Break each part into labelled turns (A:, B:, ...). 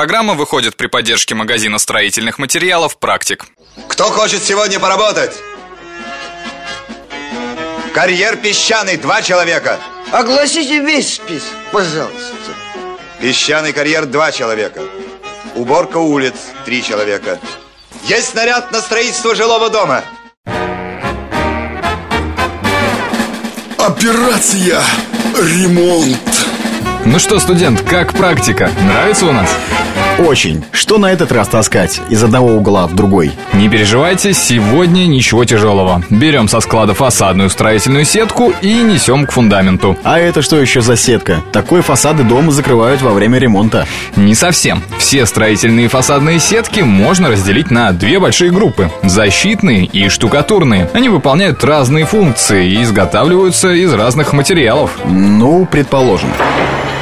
A: Программа выходит при поддержке магазина строительных материалов «Практик».
B: Кто хочет сегодня поработать? Карьер песчаный, два человека.
C: Огласите весь список, пожалуйста.
B: Песчаный карьер, два человека. Уборка улиц, три человека. Есть снаряд на строительство жилого дома.
D: Операция «Ремонт».
A: Ну что, студент, как практика? Нравится у нас?
E: Очень. Что на этот раз таскать из одного угла в другой?
A: Не переживайте, сегодня ничего тяжелого. Берем со склада фасадную строительную сетку и несем к фундаменту.
E: А это что еще за сетка? Такой фасады дома закрывают во время ремонта.
A: Не совсем. Все строительные фасадные сетки можно разделить на две большие группы. Защитные и штукатурные. Они выполняют разные функции и изготавливаются из разных материалов.
E: Ну, предположим.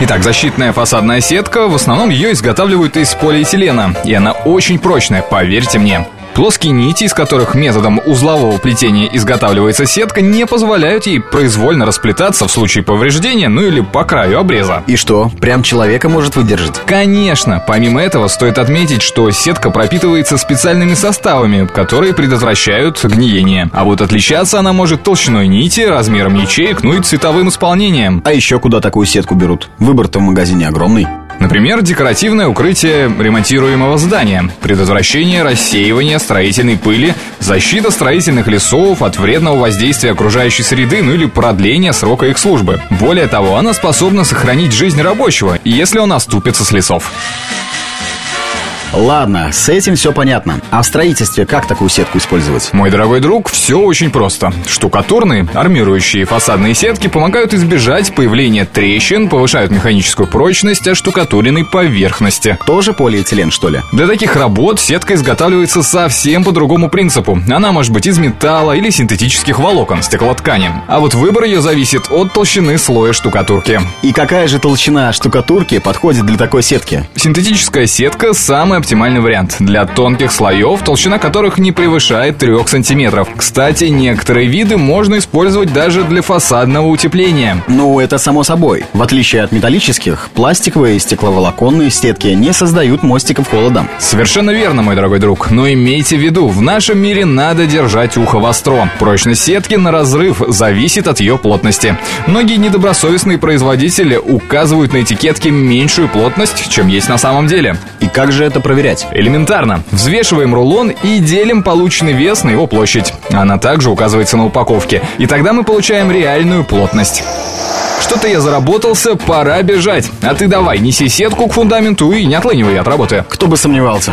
A: Итак, защитная фасадная сетка, в основном ее изготавливают из полиэтилена, и она очень прочная, поверьте мне. Плоские нити, из которых методом узлового плетения изготавливается сетка, не позволяют ей произвольно расплетаться в случае повреждения, ну или по краю обреза.
E: И что, прям человека может выдержать?
A: Конечно, помимо этого стоит отметить, что сетка пропитывается специальными составами, которые предотвращают гниение. А вот отличаться она может толщиной нити, размером ячеек, ну и цветовым исполнением.
E: А еще куда такую сетку берут? Выбор-то в магазине огромный.
A: Например, декоративное укрытие ремонтируемого здания, предотвращение рассеивания строительной пыли, защита строительных лесов от вредного воздействия окружающей среды, ну или продление срока их службы. Более того, она способна сохранить жизнь рабочего, если он оступится с лесов.
E: Ладно, с этим все понятно. А в строительстве как такую сетку использовать?
A: Мой дорогой друг, все очень просто. Штукатурные, армирующие фасадные сетки помогают избежать появления трещин, повышают механическую прочность оштукатуренной поверхности.
E: Тоже полиэтилен, что ли?
A: Для таких работ сетка изготавливается совсем по другому принципу. Она может быть из металла или синтетических волокон, стеклоткани. А вот выбор ее зависит от толщины слоя штукатурки.
E: И какая же толщина штукатурки подходит для такой сетки?
A: Синтетическая сетка самая оптимальный вариант для тонких слоев, толщина которых не превышает 3 сантиметров. Кстати, некоторые виды можно использовать даже для фасадного утепления.
E: Ну, это само собой. В отличие от металлических, пластиковые и стекловолоконные сетки не создают мостиков холодом.
A: Совершенно верно, мой дорогой друг. Но имейте в виду, в нашем мире надо держать ухо востро. Прочность сетки на разрыв зависит от ее плотности. Многие недобросовестные производители указывают на этикетке меньшую плотность, чем есть на самом деле.
E: И как же это проверять?
A: Элементарно. Взвешиваем рулон и делим полученный вес на его площадь. Она также указывается на упаковке. И тогда мы получаем реальную плотность. Что-то я заработался, пора бежать. А ты давай, неси сетку к фундаменту и не отлынивай от работы.
E: Кто бы сомневался.